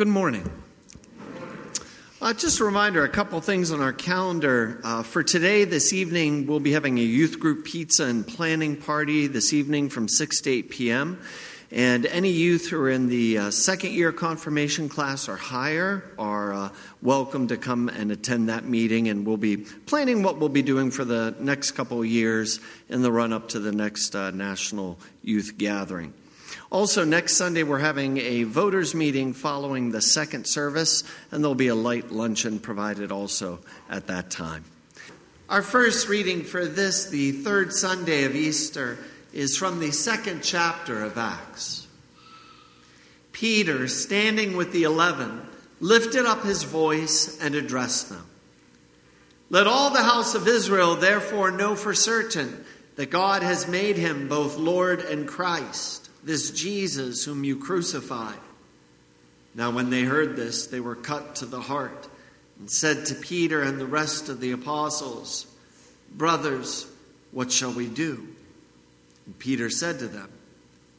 Good morning. Uh, just a reminder a couple things on our calendar. Uh, for today, this evening, we'll be having a youth group pizza and planning party this evening from 6 to 8 p.m. And any youth who are in the uh, second year confirmation class or higher are uh, welcome to come and attend that meeting. And we'll be planning what we'll be doing for the next couple years in the run up to the next uh, national youth gathering. Also, next Sunday, we're having a voters' meeting following the second service, and there'll be a light luncheon provided also at that time. Our first reading for this, the third Sunday of Easter, is from the second chapter of Acts. Peter, standing with the eleven, lifted up his voice and addressed them. Let all the house of Israel therefore know for certain that God has made him both Lord and Christ, this Jesus whom you crucified. Now, when they heard this, they were cut to the heart and said to Peter and the rest of the apostles, Brothers, what shall we do? And Peter said to them,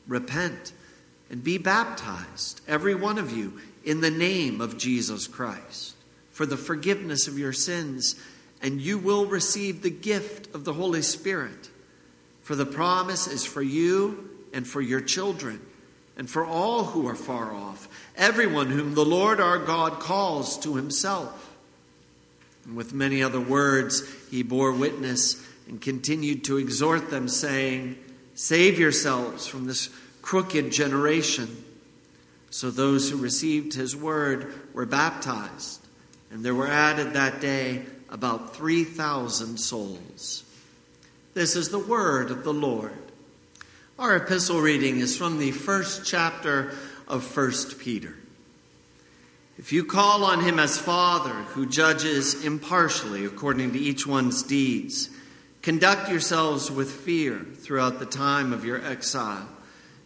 Repent and be baptized, every one of you, in the name of Jesus Christ, for the forgiveness of your sins, and you will receive the gift of the Holy Spirit. For the promise is for you and for your children, and for all who are far off, everyone whom the Lord our God calls to himself. And with many other words, he bore witness and continued to exhort them, saying, Save yourselves from this crooked generation. So those who received his word were baptized, and there were added that day about 3,000 souls. This is the word of the Lord. Our epistle reading is from the first chapter of 1 Peter. If you call on him as Father, who judges impartially according to each one's deeds, Conduct yourselves with fear throughout the time of your exile,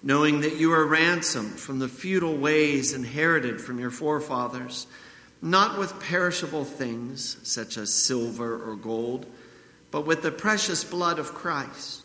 knowing that you are ransomed from the futile ways inherited from your forefathers, not with perishable things such as silver or gold, but with the precious blood of Christ,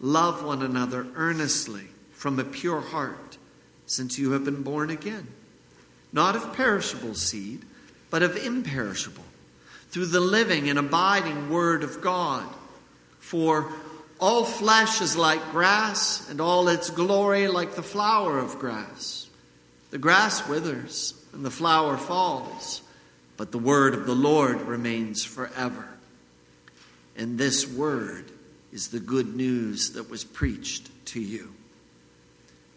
Love one another earnestly from a pure heart, since you have been born again, not of perishable seed, but of imperishable, through the living and abiding Word of God for all flesh is like grass, and all its glory like the flower of grass. The grass withers, and the flower falls, but the word of the Lord remains forever. And this word is the good news that was preached to you.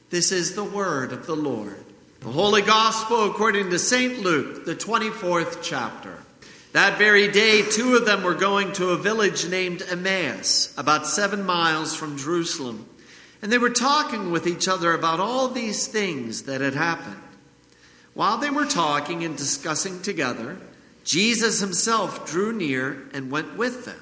This is the word of the Lord. The Holy Gospel according to St. Luke, the 24th chapter. That very day, two of them were going to a village named Emmaus, about seven miles from Jerusalem. And they were talking with each other about all these things that had happened. While they were talking and discussing together, Jesus himself drew near and went with them.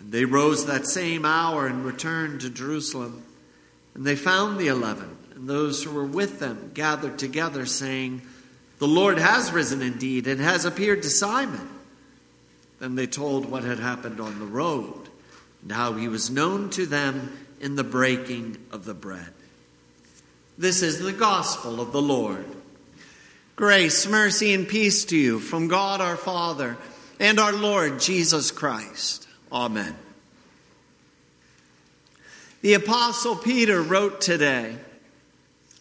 And they rose that same hour and returned to Jerusalem. And they found the eleven and those who were with them gathered together, saying, The Lord has risen indeed and has appeared to Simon. Then they told what had happened on the road and how he was known to them in the breaking of the bread. This is the gospel of the Lord. Grace, mercy, and peace to you from God our Father and our Lord Jesus Christ. Amen. The Apostle Peter wrote today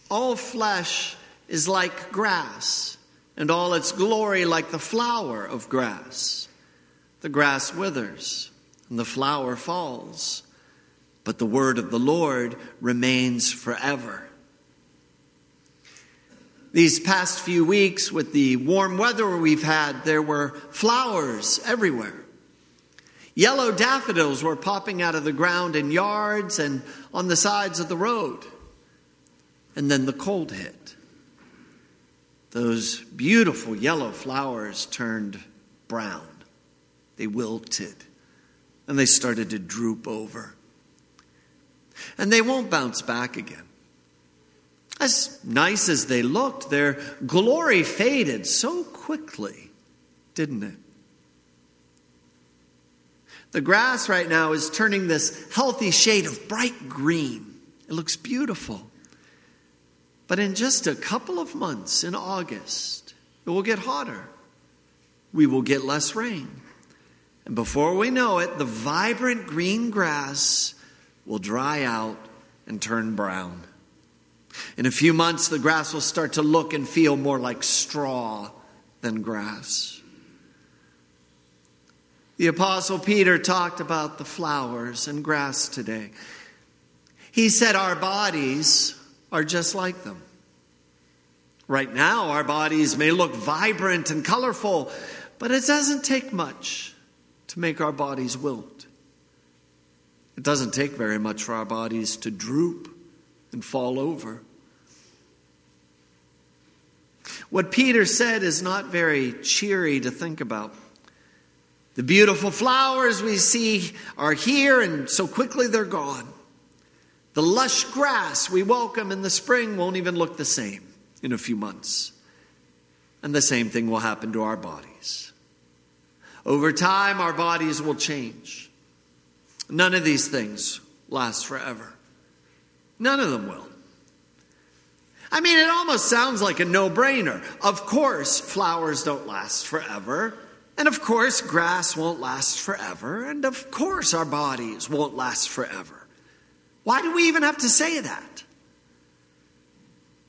All flesh is like grass, and all its glory like the flower of grass. The grass withers, and the flower falls, but the word of the Lord remains forever. These past few weeks, with the warm weather we've had, there were flowers everywhere. Yellow daffodils were popping out of the ground in yards and on the sides of the road. And then the cold hit. Those beautiful yellow flowers turned brown. They wilted and they started to droop over. And they won't bounce back again. As nice as they looked, their glory faded so quickly, didn't it? The grass right now is turning this healthy shade of bright green. It looks beautiful. But in just a couple of months, in August, it will get hotter. We will get less rain. And before we know it, the vibrant green grass will dry out and turn brown. In a few months, the grass will start to look and feel more like straw than grass. The Apostle Peter talked about the flowers and grass today. He said our bodies are just like them. Right now, our bodies may look vibrant and colorful, but it doesn't take much to make our bodies wilt. It doesn't take very much for our bodies to droop and fall over. What Peter said is not very cheery to think about. The beautiful flowers we see are here, and so quickly they're gone. The lush grass we welcome in the spring won't even look the same in a few months. And the same thing will happen to our bodies. Over time, our bodies will change. None of these things last forever. None of them will. I mean, it almost sounds like a no brainer. Of course, flowers don't last forever. And of course, grass won't last forever. And of course, our bodies won't last forever. Why do we even have to say that?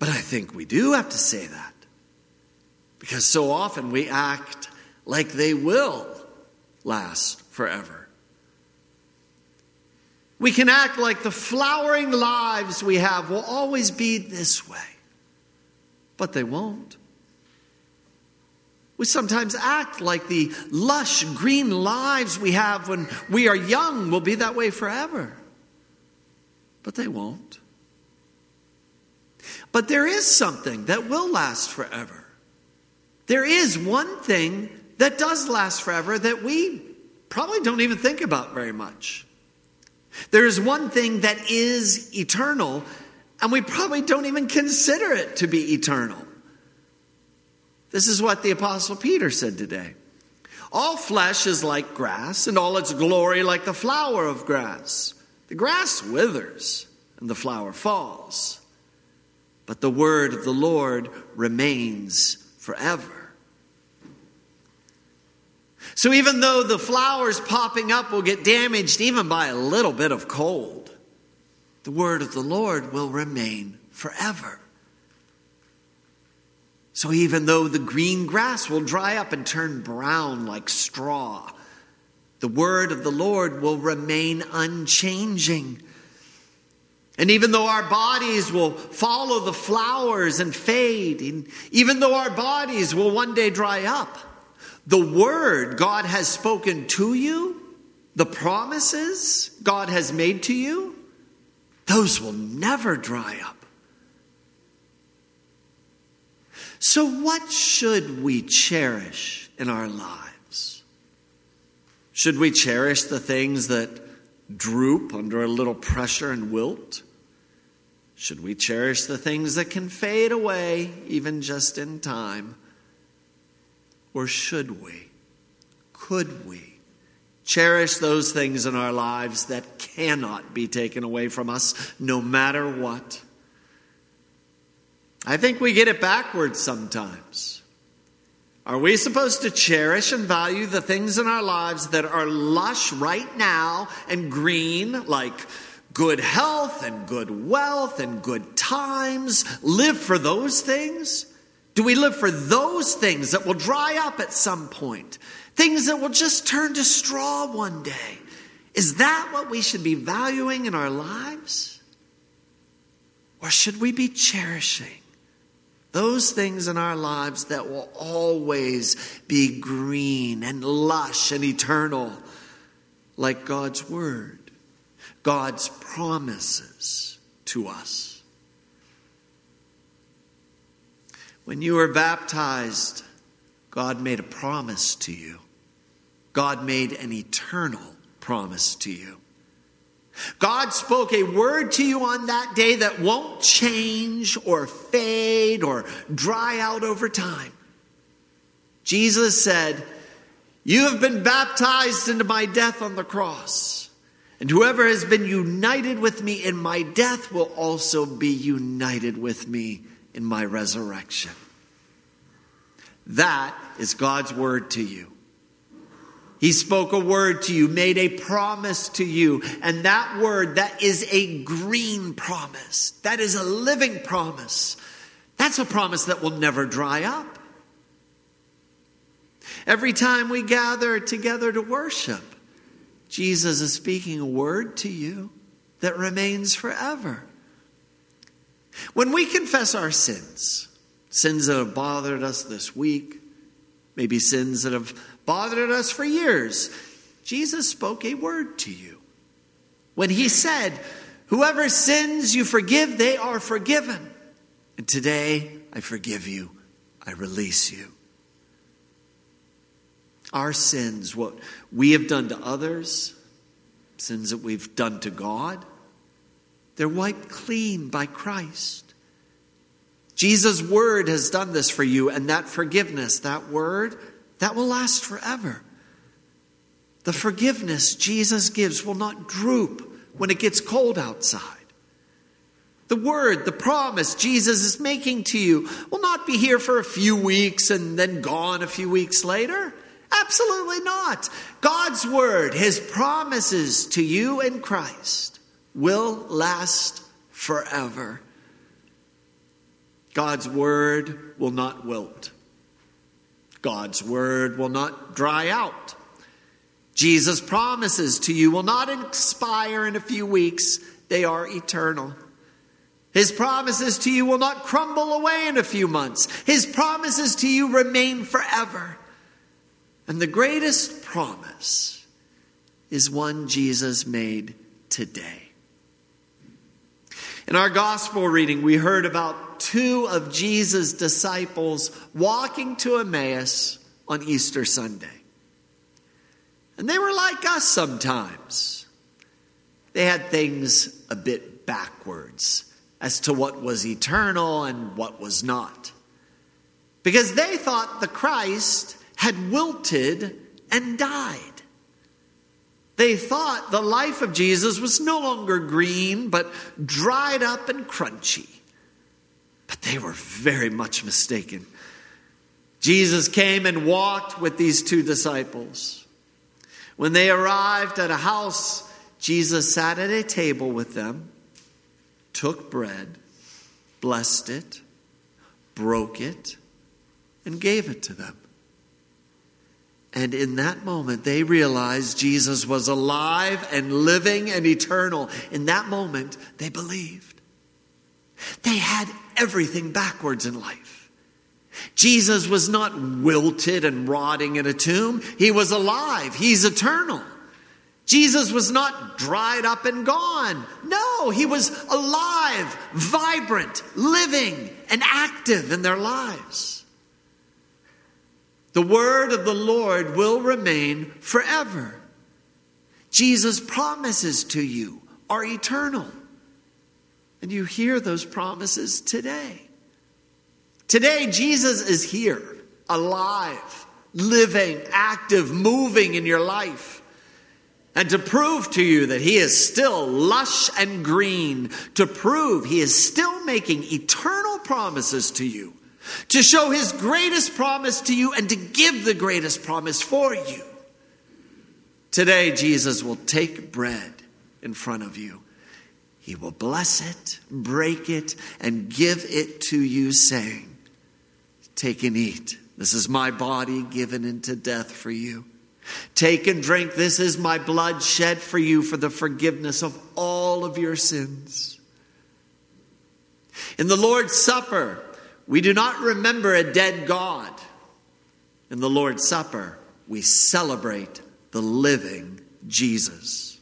But I think we do have to say that. Because so often we act like they will last forever. We can act like the flowering lives we have will always be this way, but they won't. We sometimes act like the lush green lives we have when we are young will be that way forever, but they won't. But there is something that will last forever. There is one thing that does last forever that we probably don't even think about very much. There is one thing that is eternal, and we probably don't even consider it to be eternal. This is what the Apostle Peter said today. All flesh is like grass, and all its glory like the flower of grass. The grass withers, and the flower falls. But the word of the Lord remains forever. So even though the flowers popping up will get damaged even by a little bit of cold, the word of the Lord will remain forever. So even though the green grass will dry up and turn brown like straw, the word of the Lord will remain unchanging. And even though our bodies will follow the flowers and fade, and even though our bodies will one day dry up, the word God has spoken to you, the promises God has made to you, those will never dry up. So, what should we cherish in our lives? Should we cherish the things that droop under a little pressure and wilt? Should we cherish the things that can fade away even just in time? Or should we? Could we? Cherish those things in our lives that cannot be taken away from us no matter what. I think we get it backwards sometimes. Are we supposed to cherish and value the things in our lives that are lush right now and green, like good health and good wealth and good times? Live for those things? Do we live for those things that will dry up at some point? Things that will just turn to straw one day? Is that what we should be valuing in our lives? Or should we be cherishing those things in our lives that will always be green and lush and eternal, like God's Word, God's promises to us. When you were baptized, God made a promise to you. God made an eternal promise to you. God spoke a word to you on that day that won't change or fade or dry out over time. Jesus said, You have been baptized into my death on the cross. And whoever has been united with me in my death will also be united with me in my resurrection. That is God's word to you. He spoke a word to you, made a promise to you, and that word, that is a green promise. That is a living promise. That's a promise that will never dry up. Every time we gather together to worship, Jesus is speaking a word to you that remains forever. When we confess our sins, sins that have bothered us this week, maybe sins that have bothered us for years. Jesus spoke a word to you. When he said, Whoever sins you forgive, they are forgiven. And today I forgive you, I release you. Our sins, what we have done to others, sins that we've done to God, they're wiped clean by Christ. Jesus' word has done this for you, and that forgiveness, that word, that will last forever. The forgiveness Jesus gives will not droop when it gets cold outside. The word, the promise Jesus is making to you will not be here for a few weeks and then gone a few weeks later. Absolutely not. God's word, his promises to you in Christ, will last forever. God's word will not wilt. God's word will not dry out. Jesus' promises to you will not expire in a few weeks, they are eternal. His promises to you will not crumble away in a few months. His promises to you remain forever. And the greatest promise is one Jesus made today. In our gospel reading, we heard about two of Jesus' disciples walking to Emmaus on Easter Sunday. And they were like us sometimes. They had things a bit backwards as to what was eternal and what was not. Because they thought the Christ had wilted and died. They thought the life of Jesus was no longer green, but dried up and crunchy. But they were very much mistaken. Jesus came and walked with these two disciples. When they arrived at a house, Jesus sat at a table with them, took bread, blessed it, broke it, and gave it to them. And in that moment, they realized Jesus was alive and living and eternal. In that moment, they believed. They had everything backwards in life. Jesus was not wilted and rotting in a tomb, he was alive, he's eternal. Jesus was not dried up and gone. No, he was alive, vibrant, living, and active in their lives. The word of the Lord will remain forever. Jesus' promises to you are eternal. And you hear those promises today. Today, Jesus is here, alive, living, active, moving in your life. And to prove to you that He is still lush and green, to prove He is still making eternal promises to you, to show His greatest promise to you, and to give the greatest promise for you. Today, Jesus will take bread in front of you he will bless it, break it, and give it to you, saying, Take and eat. This is my body given into death for you. Take and drink. This is my blood shed for you for the forgiveness of all of your sins. In the Lord's Supper, we do not remember a dead God. In the Lord's Supper, we celebrate the living Jesus.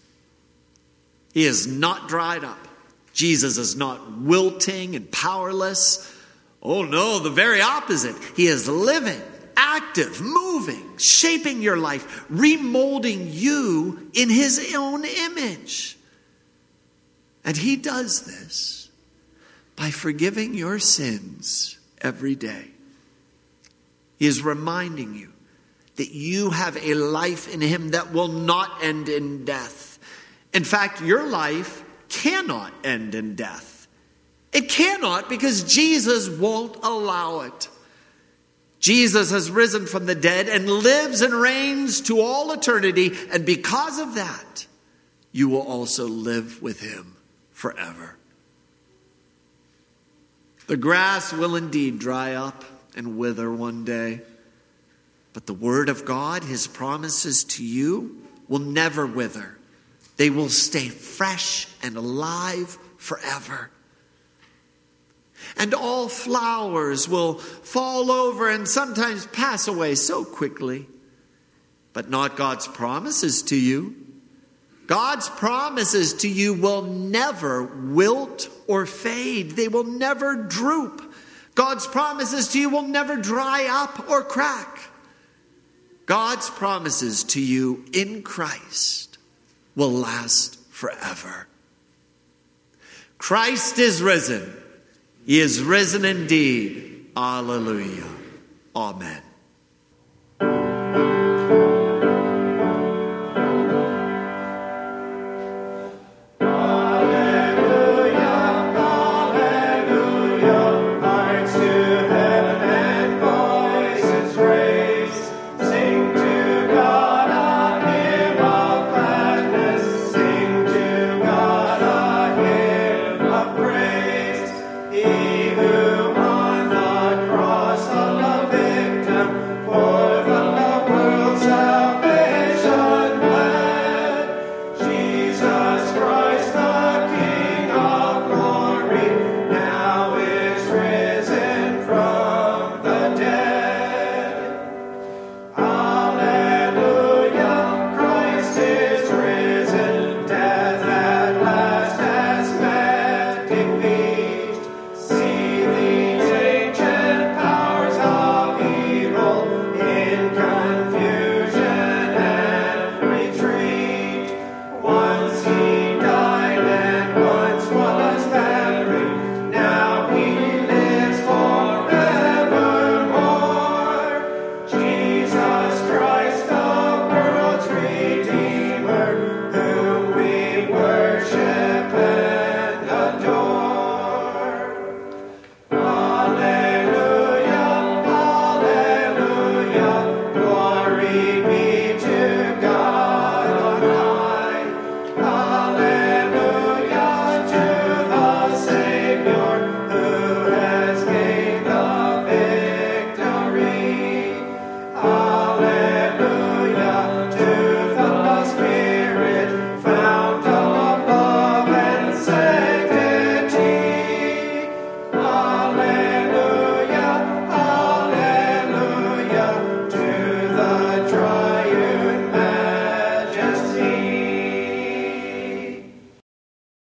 He is not dried up. Jesus is not wilting and powerless. Oh no, the very opposite. He is living, active, moving, shaping your life, remolding you in his own image. And he does this by forgiving your sins every day. He is reminding you that you have a life in him that will not end in death in fact, your life cannot end in death. It cannot because Jesus won't allow it. Jesus has risen from the dead and lives and reigns to all eternity, and because of that, you will also live with him forever. The grass will indeed dry up and wither one day, but the word of God, his promises to you, will never wither. They will stay fresh and alive forever. And all flowers will fall over and sometimes pass away so quickly, but not God's promises to you. God's promises to you will never wilt or fade, they will never droop. God's promises to you will never dry up or crack. God's promises to you in Christ will last forever. Christ is risen. He is risen indeed. Alleluia. Amen.